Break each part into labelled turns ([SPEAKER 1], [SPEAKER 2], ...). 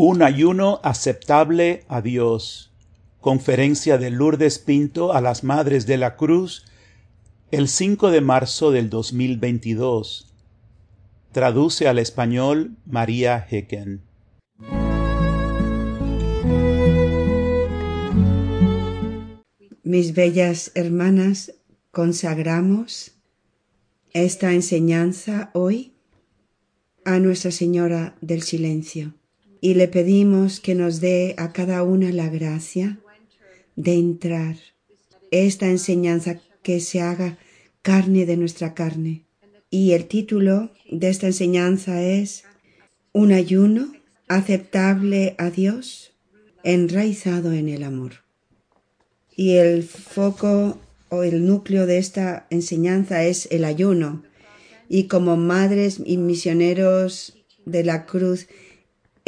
[SPEAKER 1] Un ayuno aceptable a Dios. Conferencia de Lourdes Pinto a las Madres de la Cruz el 5 de marzo del 2022. Traduce al español María Hecken.
[SPEAKER 2] Mis bellas hermanas, consagramos esta enseñanza hoy a Nuestra Señora del Silencio y le pedimos que nos dé a cada una la gracia de entrar esta enseñanza que se haga carne de nuestra carne. Y el título de esta enseñanza es Un ayuno aceptable a Dios, enraizado en el amor. Y el foco o el núcleo de esta enseñanza es el ayuno. Y como madres y misioneros de la cruz,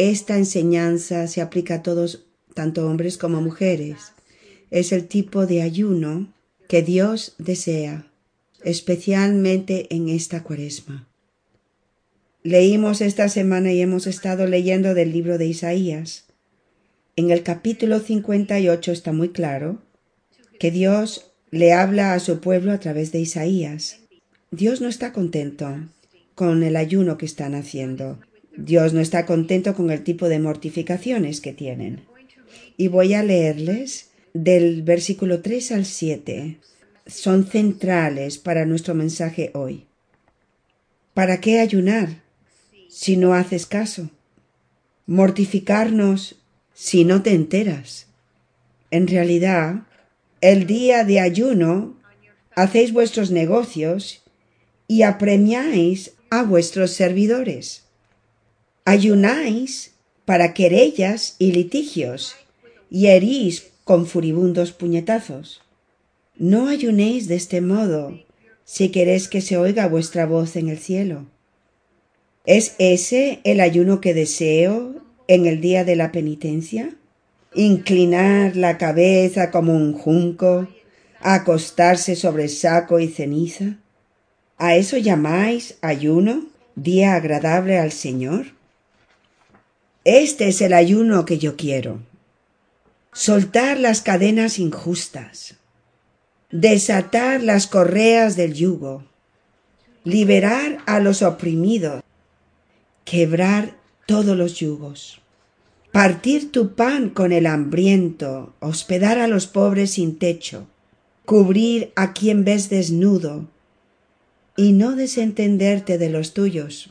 [SPEAKER 2] esta enseñanza se aplica a todos, tanto hombres como mujeres. Es el tipo de ayuno que Dios desea, especialmente en esta cuaresma. Leímos esta semana y hemos estado leyendo del libro de Isaías. En el capítulo 58 está muy claro que Dios le habla a su pueblo a través de Isaías. Dios no está contento con el ayuno que están haciendo. Dios no está contento con el tipo de mortificaciones que tienen. Y voy a leerles del versículo 3 al 7. Son centrales para nuestro mensaje hoy. ¿Para qué ayunar si no haces caso? Mortificarnos si no te enteras. En realidad, el día de ayuno hacéis vuestros negocios y apremiáis a vuestros servidores ayunáis para querellas y litigios, y herís con furibundos puñetazos. No ayunéis de este modo, si queréis que se oiga vuestra voz en el cielo. ¿Es ese el ayuno que deseo en el día de la penitencia? Inclinar la cabeza como un junco, acostarse sobre saco y ceniza. ¿A eso llamáis ayuno, día agradable al Señor? Este es el ayuno que yo quiero. Soltar las cadenas injustas, desatar las correas del yugo, liberar a los oprimidos, quebrar todos los yugos, partir tu pan con el hambriento, hospedar a los pobres sin techo, cubrir a quien ves desnudo, y no desentenderte de los tuyos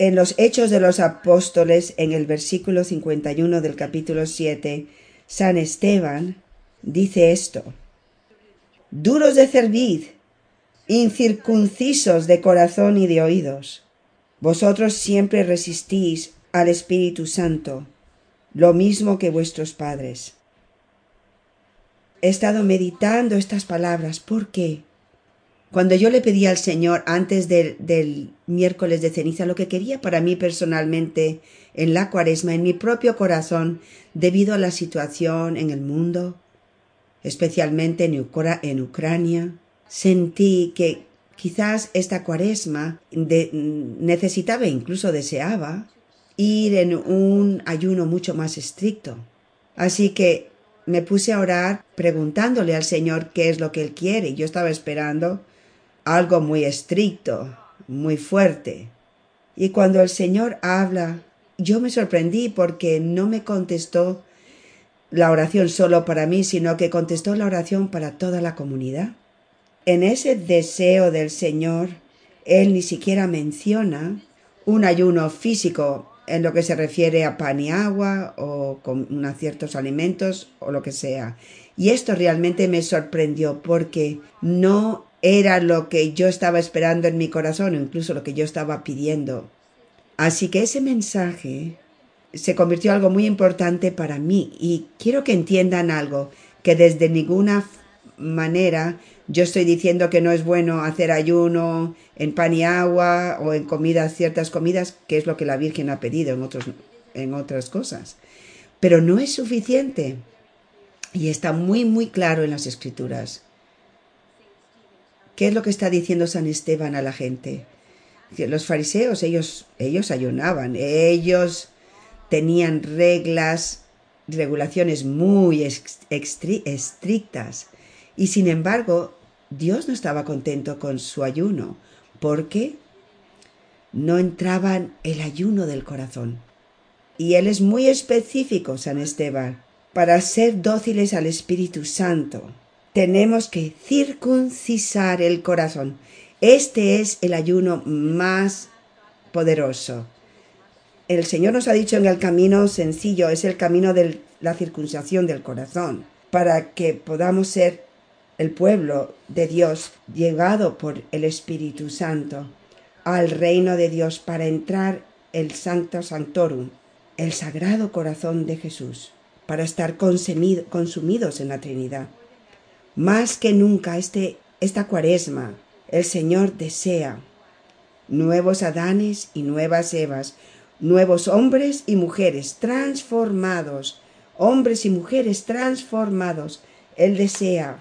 [SPEAKER 2] en los Hechos de los Apóstoles, en el versículo 51 del capítulo 7, San Esteban dice esto, duros de cerviz, incircuncisos de corazón y de oídos, vosotros siempre resistís al Espíritu Santo, lo mismo que vuestros padres. He estado meditando estas palabras. ¿Por qué? Cuando yo le pedí al Señor antes del, miércoles de ceniza lo que quería para mí personalmente en la cuaresma, en mi propio corazón, debido a la situación en el mundo, especialmente en, Ucrania, sentí que quizás esta cuaresma necesitaba e incluso deseaba ir en un ayuno mucho más estricto. Así que me puse a orar preguntándole al Señor qué es lo que Él quiere. Yo estaba esperando algo muy estricto, muy fuerte. Y cuando el Señor habla, yo me sorprendí porque no me contestó la oración solo para mí, sino que contestó la oración para toda la comunidad. En ese deseo del Señor, Él ni siquiera menciona un ayuno físico en lo que se refiere a pan y agua o con a ciertos alimentos o lo que sea. Y esto realmente me sorprendió porque no era lo que yo estaba esperando en mi corazón, incluso lo que yo estaba pidiendo. Así que ese mensaje se convirtió en algo muy importante para mí y quiero que entiendan algo, que desde ninguna manera yo estoy diciendo que no es bueno hacer ayuno en pan y agua o en comidas, ciertas comidas, que es lo que la Virgen ha pedido en, otros, en otras cosas. Pero no es suficiente. Y está muy, muy claro en las escrituras. ¿Qué es lo que está diciendo San Esteban a la gente? Los fariseos, ellos, ellos ayunaban, ellos tenían reglas, regulaciones muy estrictas. Y sin embargo, Dios no estaba contento con su ayuno, porque no entraban el ayuno del corazón. Y Él es muy específico, San Esteban, para ser dóciles al Espíritu Santo. Tenemos que circuncisar el corazón. Este es el ayuno más poderoso. El Señor nos ha dicho en el camino sencillo, es el camino de la circuncisión del corazón, para que podamos ser el pueblo de Dios llegado por el Espíritu Santo al reino de Dios para entrar el Sancto Sanctorum, el sagrado corazón de Jesús, para estar consumidos en la Trinidad. Más que nunca este, esta cuaresma, el Señor desea nuevos Adanes y nuevas Evas, nuevos hombres y mujeres transformados, hombres y mujeres transformados. Él desea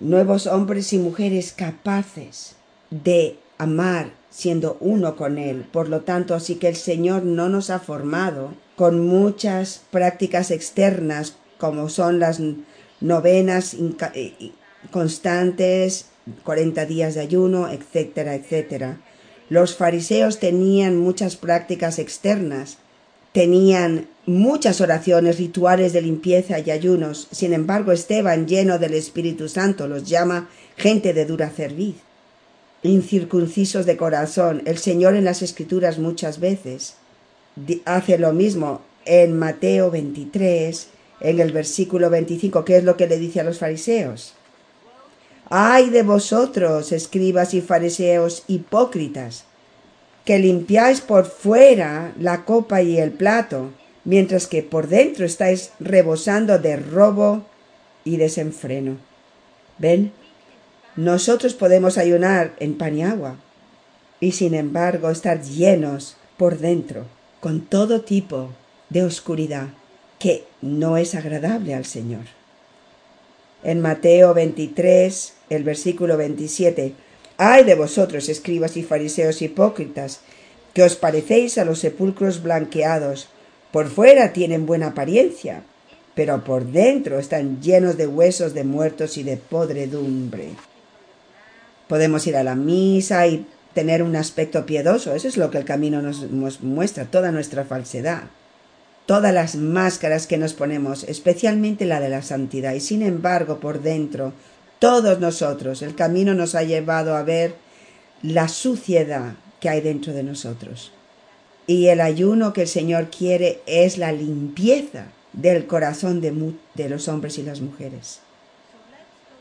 [SPEAKER 2] nuevos hombres y mujeres capaces de amar siendo uno con Él. Por lo tanto, así que el Señor no nos ha formado con muchas prácticas externas como son las novenas eh, constantes, 40 días de ayuno, etcétera, etcétera. Los fariseos tenían muchas prácticas externas, tenían muchas oraciones, rituales de limpieza y ayunos. Sin embargo, Esteban, lleno del Espíritu Santo, los llama gente de dura cerviz incircuncisos de corazón. El Señor en las Escrituras muchas veces hace lo mismo en Mateo 23, en el versículo 25, ¿qué es lo que le dice a los fariseos? Ay de vosotros, escribas y fariseos hipócritas, que limpiáis por fuera la copa y el plato, mientras que por dentro estáis rebosando de robo y desenfreno. ¿Ven? Nosotros podemos ayunar en pan y agua y sin embargo estar llenos por dentro con todo tipo de oscuridad que no es agradable al Señor. En Mateo 23, el versículo 27, Ay de vosotros, escribas y fariseos hipócritas, que os parecéis a los sepulcros blanqueados, por fuera tienen buena apariencia, pero por dentro están llenos de huesos de muertos y de podredumbre. Podemos ir a la misa y tener un aspecto piedoso. Eso es lo que el camino nos, muestra, toda nuestra falsedad. Todas las máscaras que nos ponemos, especialmente la de la santidad. Y sin embargo, por dentro, todos nosotros, el camino nos ha llevado a ver la suciedad que hay dentro de nosotros. Y el ayuno que el Señor quiere es la limpieza del corazón de, los hombres y las mujeres.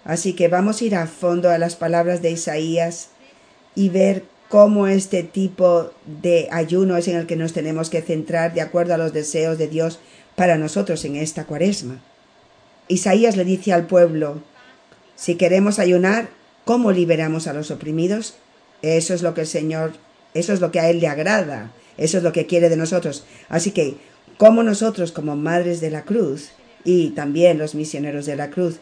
[SPEAKER 2] Así que vamos a ir a fondo a las palabras de Isaías y ver cómo este tipo de ayuno es en el que nos tenemos que centrar de acuerdo a los deseos de Dios para nosotros en esta cuaresma. Isaías le dice al pueblo, si queremos ayunar, ¿cómo liberamos a los oprimidos? Eso es lo que el Señor, eso es lo que a Él le agrada, eso es lo que quiere de nosotros. Así que, como nosotros como madres de la cruz y también los misioneros de la cruz,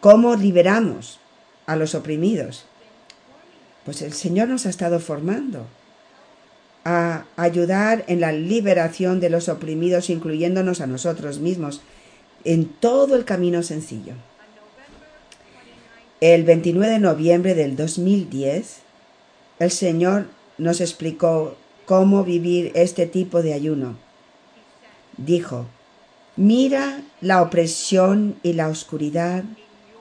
[SPEAKER 2] ¿Cómo liberamos a los oprimidos? Pues el Señor nos ha estado formando a ayudar en la liberación de los oprimidos, incluyéndonos a nosotros mismos, en todo el camino sencillo. El 29 de noviembre del 2010, el Señor nos explicó cómo vivir este tipo de ayuno. Dijo, mira la opresión y la oscuridad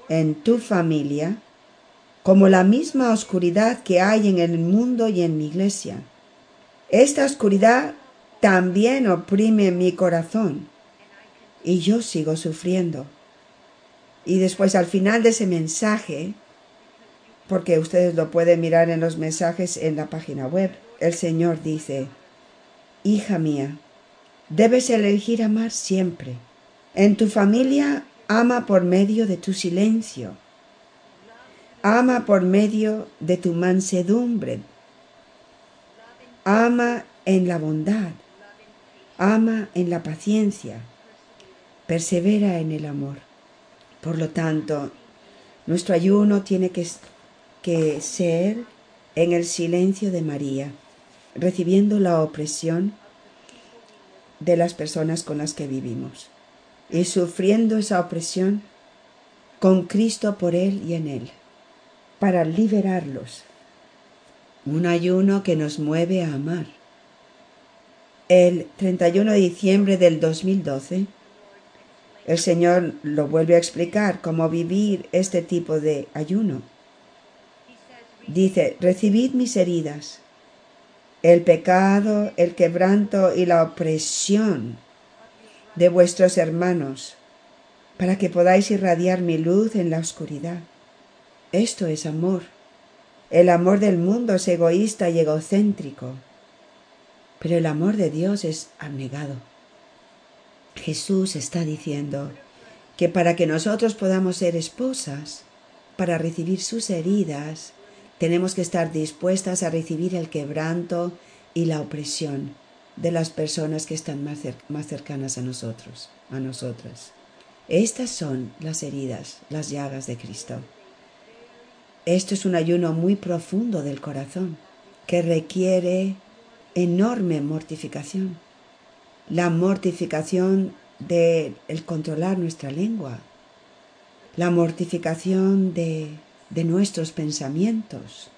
[SPEAKER 2] en tu familia como la misma oscuridad que hay en el mundo y en mi iglesia. Esta oscuridad también oprime mi corazón y yo sigo sufriendo. Y después al final de ese mensaje, porque ustedes lo pueden mirar en los mensajes en la página web, el Señor dice, Hija mía, debes elegir amar siempre. En tu familia Ama por medio de tu silencio. Ama por medio de tu mansedumbre. Ama en la bondad. Ama en la paciencia. Persevera en el amor. Por lo tanto, nuestro ayuno tiene que, que ser en el silencio de María, recibiendo la opresión de las personas con las que vivimos y sufriendo esa opresión con Cristo por Él y en Él, para liberarlos. Un ayuno que nos mueve a amar. El 31 de diciembre del 2012, el Señor lo vuelve a explicar cómo vivir este tipo de ayuno. Dice, recibid mis heridas, el pecado, el quebranto y la opresión de vuestros hermanos, para que podáis irradiar mi luz en la oscuridad. Esto es amor. El amor del mundo es egoísta y egocéntrico, pero el amor de Dios es abnegado. Jesús está diciendo que para que nosotros podamos ser esposas, para recibir sus heridas, tenemos que estar dispuestas a recibir el quebranto y la opresión de las personas que están más, más cercanas a nosotros, a nosotras. Estas son las heridas, las llagas de Cristo. Esto es un ayuno muy profundo del corazón que requiere enorme mortificación. La mortificación de el controlar nuestra lengua, la mortificación de, de nuestros pensamientos,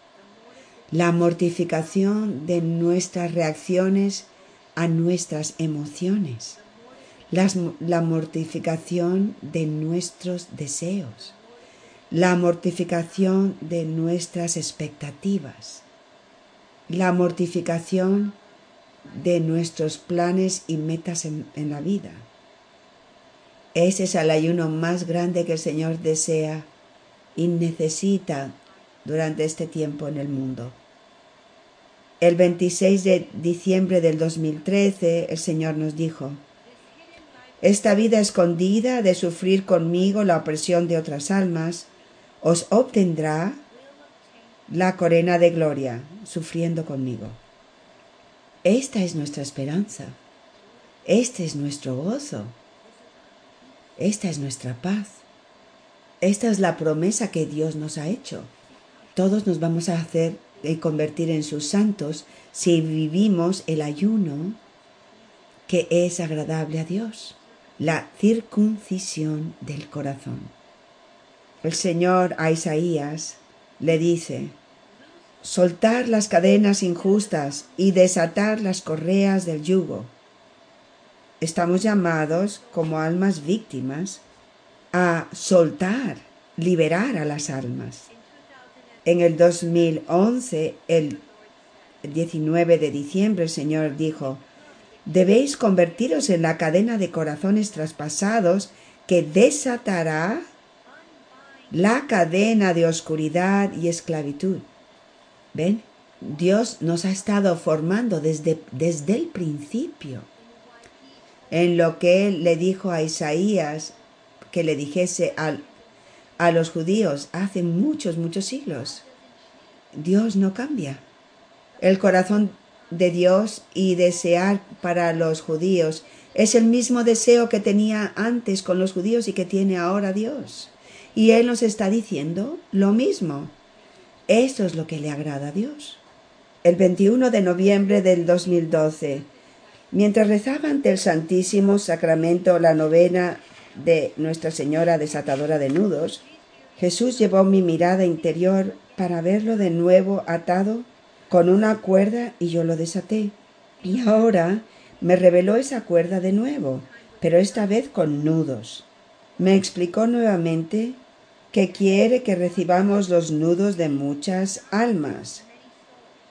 [SPEAKER 2] la mortificación de nuestras reacciones a nuestras emociones, la mortificación de nuestros deseos, la mortificación de nuestras expectativas, la mortificación de nuestros planes y metas en, la vida. Ese es el ayuno más grande que el Señor desea y necesita durante este tiempo en el mundo. El 26 de diciembre del 2013 el Señor nos dijo, Esta vida escondida de sufrir conmigo la opresión de otras almas os obtendrá la corona de gloria sufriendo conmigo. Esta es nuestra esperanza, este es nuestro gozo, esta es nuestra paz, esta es la promesa que Dios nos ha hecho. Todos nos vamos a hacer y convertir en sus santos si vivimos el ayuno que es agradable a Dios, la circuncisión del corazón. El Señor a Isaías le dice, soltar las cadenas injustas y desatar las correas del yugo. Estamos llamados como almas víctimas a soltar, liberar a las almas. En el 2011, el 19 de diciembre, el Señor dijo, debéis convertiros en la cadena de corazones traspasados que desatará la cadena de oscuridad y esclavitud. ¿Ven? Dios nos ha estado formando desde, desde el principio. En lo que Él le dijo a Isaías que le dijese al a los judíos hace muchos, muchos siglos. Dios no cambia. El corazón de Dios y desear para los judíos es el mismo deseo que tenía antes con los judíos y que tiene ahora Dios. Y Él nos está diciendo lo mismo. Esto es lo que le agrada a Dios. El 21 de noviembre del 2012, mientras rezaba ante el Santísimo Sacramento la novena de Nuestra Señora desatadora de nudos, Jesús llevó mi mirada interior para verlo de nuevo atado con una cuerda y yo lo desaté. Y ahora me reveló esa cuerda de nuevo, pero esta vez con nudos. Me explicó nuevamente que quiere que recibamos los nudos de muchas almas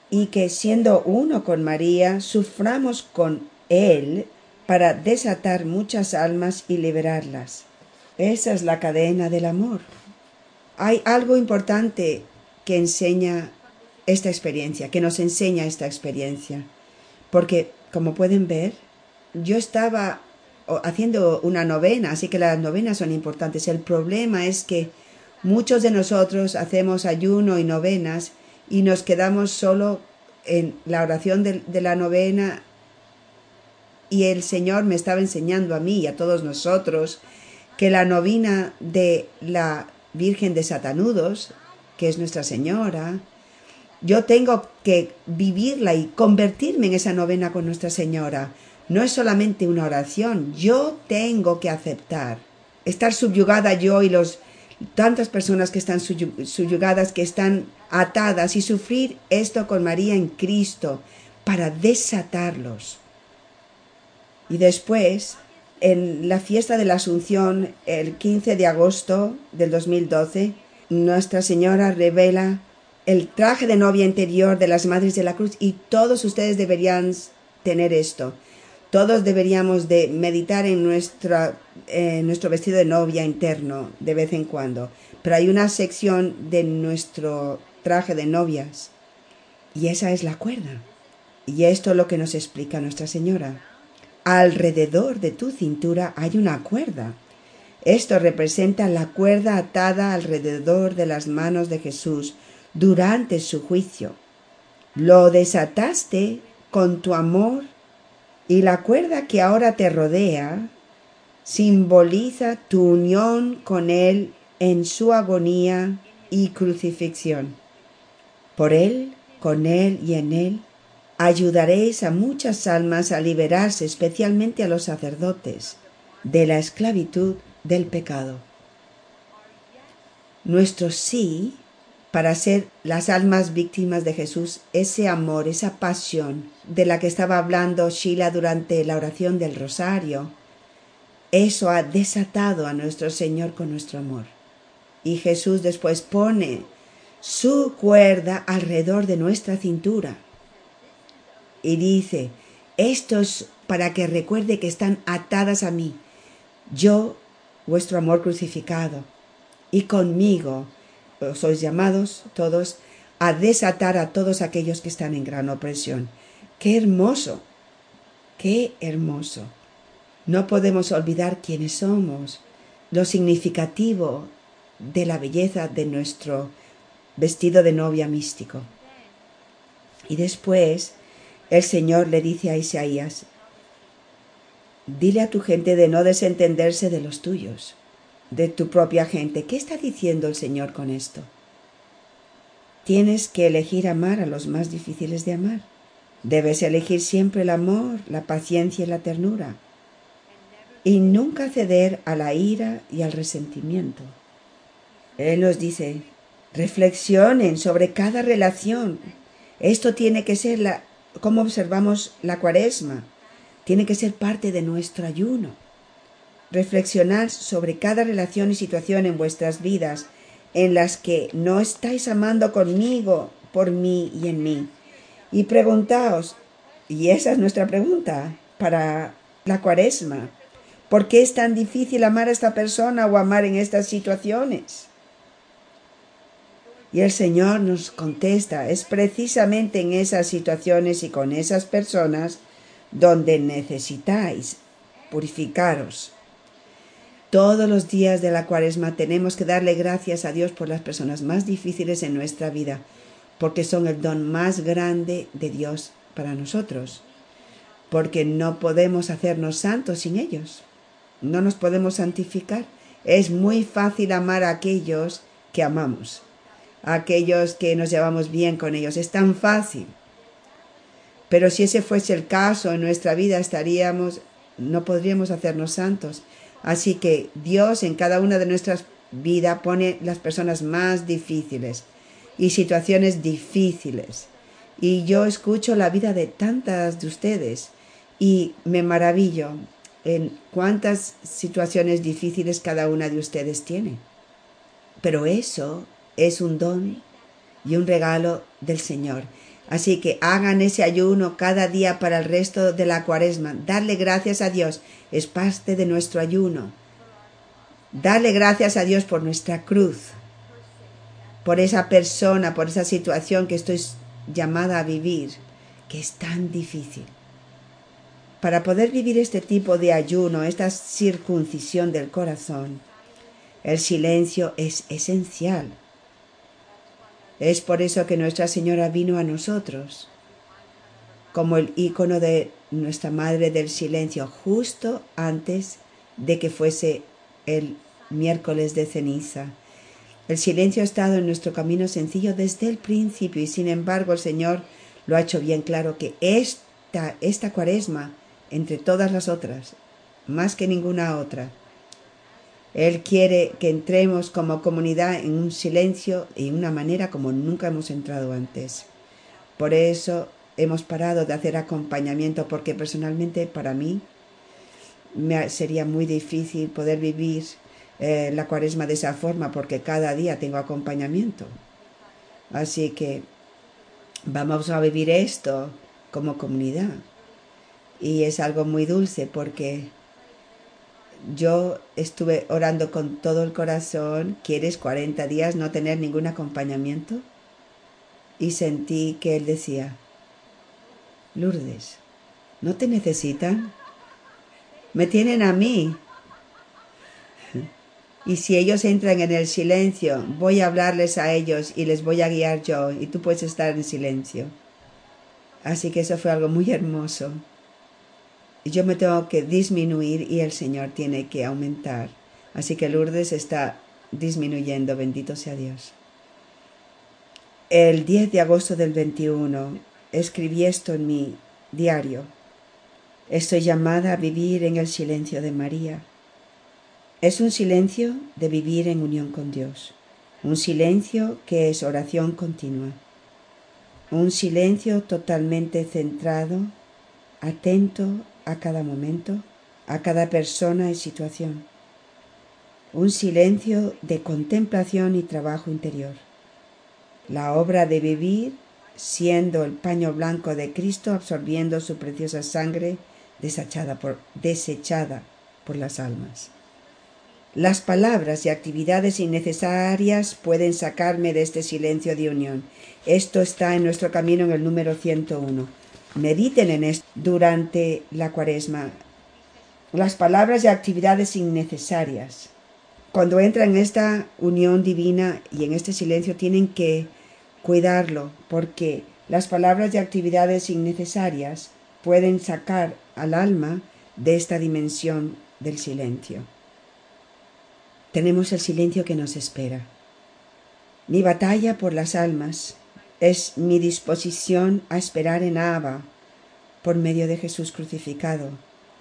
[SPEAKER 2] y que siendo uno con María, suframos con Él para desatar muchas almas y liberarlas. Esa es la cadena del amor. Hay algo importante que enseña esta experiencia, que nos enseña esta experiencia. Porque, como pueden ver, yo estaba haciendo una novena, así que las novenas son importantes. El problema es que muchos de nosotros hacemos ayuno y novenas y nos quedamos solo en la oración de, de la novena y el Señor me estaba enseñando a mí y a todos nosotros que la novena de la Virgen de Satanudos, que es Nuestra Señora, yo tengo que vivirla y convertirme en esa novena con Nuestra Señora. No es solamente una oración, yo tengo que aceptar, estar subyugada yo y los tantas personas que están subyugadas, que están atadas y sufrir esto con María en Cristo para desatarlos. Y después, en la fiesta de la Asunción, el 15 de agosto del 2012, Nuestra Señora revela el traje de novia interior de las Madres de la Cruz y todos ustedes deberían tener esto. Todos deberíamos de meditar en, nuestro vestido de novia interno de vez en cuando. Pero hay una sección de nuestro traje de novias y esa es la cuerda. Y esto es lo que nos explica Nuestra Señora. Alrededor de tu cintura hay una cuerda. Esto representa la cuerda atada alrededor de las manos de Jesús durante su juicio. Lo desataste con tu amor y la cuerda que ahora te rodea simboliza tu unión con Él en su agonía y crucifixión. Por Él, con Él y en Él, ayudaréis a muchas almas a liberarse, especialmente a los sacerdotes, de la esclavitud del pecado. Nuestro sí para ser las almas víctimas de Jesús, ese amor, esa pasión de la que estaba hablando Sheila durante la oración del rosario, eso ha desatado a nuestro Señor con nuestro amor. Y Jesús después pone su cuerda alrededor de nuestra cintura y dice, esto es para que recuerde que están atadas a mí, yo, vuestro amor crucificado, y conmigo sois llamados todos a desatar a todos aquellos que están en gran opresión. ¡Qué hermoso! ¡Qué hermoso! No podemos olvidar quiénes somos, lo significativo de la belleza de nuestro vestido de novia místico. Y después el Señor le dice a Isaías, dile a tu gente de no desentenderse de los tuyos de tu propia gente. ¿Qué está diciendo el Señor con esto? Tienes que elegir amar a los más difíciles de amar. Debes elegir siempre el amor, la paciencia y la ternura. Y nunca ceder a la ira y al resentimiento. Él nos dice, reflexionen sobre cada relación. Esto tiene que ser la, como observamos la cuaresma, tiene que ser parte de nuestro ayuno reflexionar sobre cada relación y situación en vuestras vidas en las que no estáis amando conmigo, por mí y en mí. Y preguntaos, y esa es nuestra pregunta para la cuaresma, ¿por qué es tan difícil amar a esta persona o amar en estas situaciones? Y el Señor nos contesta, es precisamente en esas situaciones y con esas personas donde necesitáis purificaros todos los días de la cuaresma tenemos que darle gracias a Dios por las personas más difíciles en nuestra vida, porque son el don más grande de Dios para nosotros, porque no podemos hacernos santos sin ellos, no nos podemos santificar. Es muy fácil amar a aquellos que amamos, a aquellos que nos llevamos bien con ellos, es tan fácil. Pero si ese fuese el caso en nuestra vida estaríamos, no podríamos hacernos santos Así que Dios en cada una de nuestras vidas pone las personas más difíciles y situaciones difíciles. Y yo escucho la vida de tantas de ustedes y me maravillo en cuántas situaciones difíciles cada una de ustedes tiene. Pero eso es un don y un regalo del Señor. Así que hagan ese ayuno cada día para el resto de la cuaresma. Darle gracias a Dios es parte de nuestro ayuno. Darle gracias a Dios por nuestra cruz, por esa persona, por esa situación que estoy llamada a vivir, que es tan difícil. Para poder vivir este tipo de ayuno, esta circuncisión del corazón, el silencio es esencial. Es por eso que Nuestra Señora vino a nosotros como el icono de nuestra Madre del Silencio justo antes de que fuese el miércoles de ceniza. El silencio ha estado en nuestro camino sencillo desde el principio y sin embargo el Señor lo ha hecho bien claro que esta, esta cuaresma entre todas las otras, más que ninguna otra. Él quiere que entremos como comunidad en un silencio y una manera como nunca hemos entrado antes. Por eso hemos parado de hacer acompañamiento, porque personalmente para mí me sería muy difícil poder vivir eh, la cuaresma de esa forma, porque cada día tengo acompañamiento. Así que vamos a vivir esto como comunidad. Y es algo muy dulce porque yo estuve orando con todo el corazón, ¿quieres 40 días no tener ningún acompañamiento? Y sentí que él decía, Lourdes, ¿no te necesitan? Me tienen a mí. Y si ellos entran en el silencio, voy a hablarles a ellos y les voy a guiar yo, y tú puedes estar en silencio. Así que eso fue algo muy hermoso yo me tengo que disminuir y el Señor tiene que aumentar. Así que Lourdes está disminuyendo, bendito sea Dios. El 10 de agosto del 21 escribí esto en mi diario. Estoy llamada a vivir en el silencio de María. Es un silencio de vivir en unión con Dios, un silencio que es oración continua, un silencio totalmente centrado, atento a cada momento, a cada persona y situación. Un silencio de contemplación y trabajo interior. La obra de vivir siendo el paño blanco de Cristo absorbiendo su preciosa sangre desechada por, desechada por las almas. Las palabras y actividades innecesarias pueden sacarme de este silencio de unión. Esto está en nuestro camino en el número 101 mediten en esto durante la cuaresma. Las palabras y actividades innecesarias. Cuando entran en esta unión divina y en este silencio tienen que cuidarlo porque las palabras y actividades innecesarias pueden sacar al alma de esta dimensión del silencio. Tenemos el silencio que nos espera. Mi batalla por las almas es mi disposición a esperar en Abba por medio de Jesús crucificado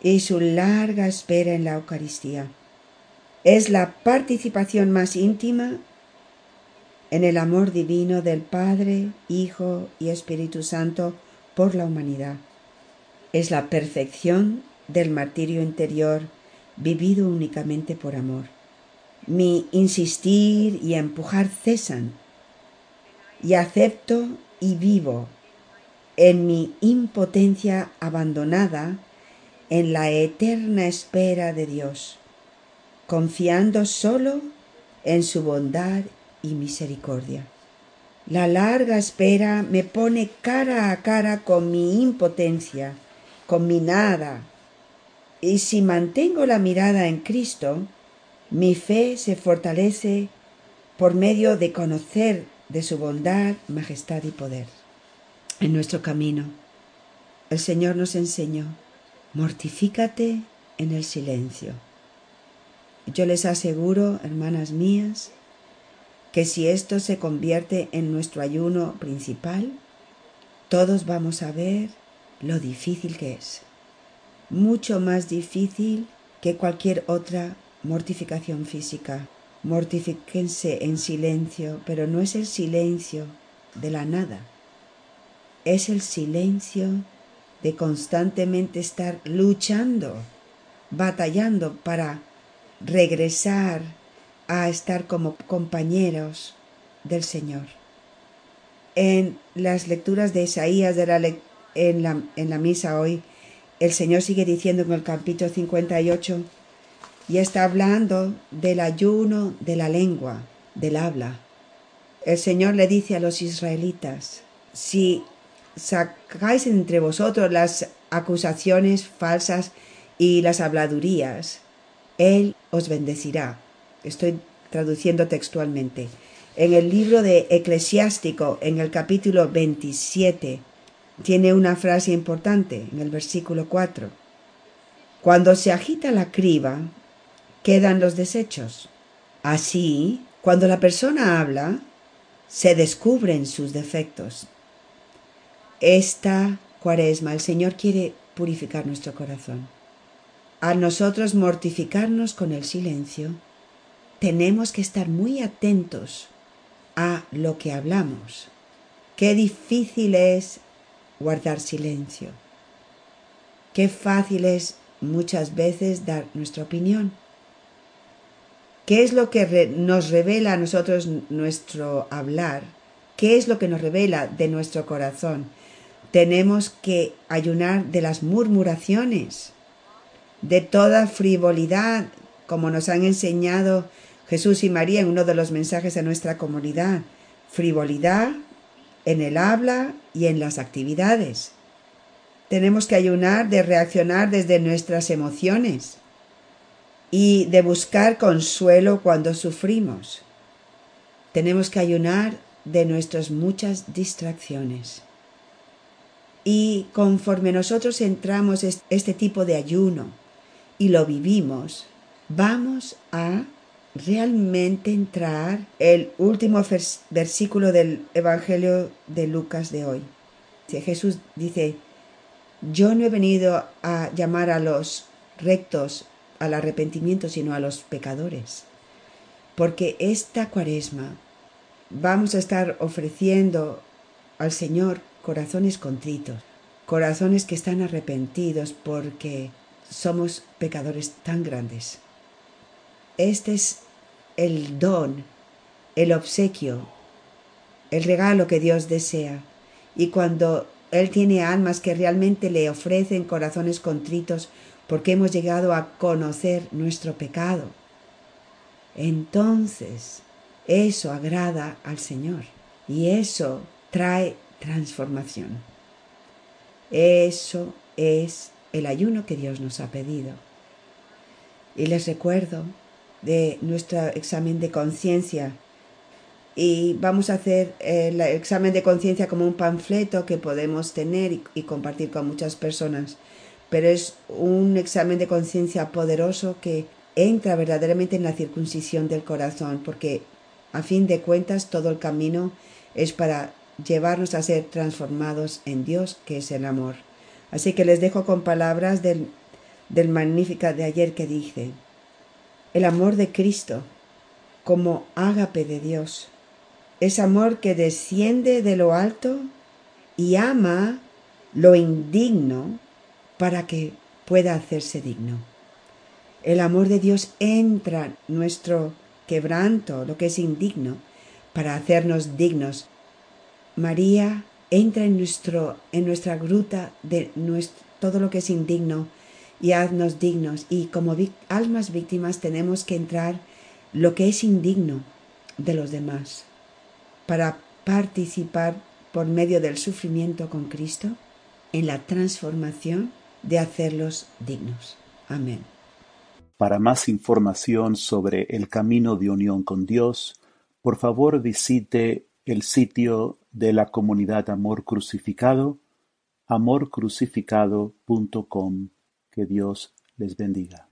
[SPEAKER 2] y su larga espera en la Eucaristía. Es la participación más íntima en el amor divino del Padre, Hijo y Espíritu Santo por la humanidad. Es la perfección del martirio interior vivido únicamente por amor. Mi insistir y empujar cesan y acepto y vivo en mi impotencia abandonada en la eterna espera de Dios, confiando solo en su bondad y misericordia. La larga espera me pone cara a cara con mi impotencia, con mi nada, y si mantengo la mirada en Cristo, mi fe se fortalece por medio de conocer de su bondad, majestad y poder. En nuestro camino, el Señor nos enseñó, mortifícate en el silencio. Yo les aseguro, hermanas mías, que si esto se convierte en nuestro ayuno principal, todos vamos a ver lo difícil que es. Mucho más difícil que cualquier otra mortificación física mortifíquense en silencio, pero no es el silencio de la nada, es el silencio de constantemente estar luchando, batallando para regresar a estar como compañeros del Señor. En las lecturas de Isaías de la en, la, en la misa hoy, el Señor sigue diciendo en el capítulo 58, y está hablando del ayuno de la lengua, del habla. El Señor le dice a los israelitas, si sacáis entre vosotros las acusaciones falsas y las habladurías, Él os bendecirá. Estoy traduciendo textualmente. En el libro de Eclesiástico, en el capítulo 27, tiene una frase importante, en el versículo 4. Cuando se agita la criba, quedan los desechos. Así, cuando la persona habla, se descubren sus defectos. Esta cuaresma el Señor quiere purificar nuestro corazón. Al nosotros mortificarnos con el silencio, tenemos que estar muy atentos a lo que hablamos. Qué difícil es guardar silencio. Qué fácil es muchas veces dar nuestra opinión. ¿Qué es lo que nos revela a nosotros nuestro hablar? ¿Qué es lo que nos revela de nuestro corazón? Tenemos que ayunar de las murmuraciones, de toda frivolidad, como nos han enseñado Jesús y María en uno de los mensajes de nuestra comunidad. Frivolidad en el habla y en las actividades. Tenemos que ayunar de reaccionar desde nuestras emociones y de buscar consuelo cuando sufrimos. Tenemos que ayunar de nuestras muchas distracciones. Y conforme nosotros entramos este tipo de ayuno y lo vivimos, vamos a realmente entrar el último versículo del Evangelio de Lucas de hoy. Jesús dice, yo no he venido a llamar a los rectos al arrepentimiento, sino a los pecadores. Porque esta cuaresma vamos a estar ofreciendo al Señor corazones contritos, corazones que están arrepentidos porque somos pecadores tan grandes. Este es el don, el obsequio, el regalo que Dios desea. Y cuando Él tiene almas que realmente le ofrecen corazones contritos porque hemos llegado a conocer nuestro pecado, entonces eso agrada al Señor y eso trae transformación. Eso es el ayuno que Dios nos ha pedido. Y les recuerdo de nuestro examen de conciencia. Y vamos a hacer el examen de conciencia como un panfleto que podemos tener y, y compartir con muchas personas. Pero es un examen de conciencia poderoso que entra verdaderamente en la circuncisión del corazón, porque a fin de cuentas todo el camino es para llevarnos a ser transformados en Dios, que es el amor. Así que les dejo con palabras del, del Magnífica de ayer que dice, el amor de Cristo como ágape de Dios. Es amor que desciende de lo alto y ama lo indigno para que pueda hacerse digno. El amor de Dios entra en nuestro quebranto, lo que es indigno, para hacernos dignos. María entra en, nuestro, en nuestra gruta de todo lo que es indigno y haznos dignos. Y como almas víctimas tenemos que entrar lo que es indigno de los demás para participar por medio del sufrimiento con Cristo en la transformación de hacerlos dignos. Amén.
[SPEAKER 1] Para más información sobre el camino de unión con Dios, por favor visite el sitio de la comunidad Amor Crucificado, amorcrucificado.com. Que Dios les bendiga.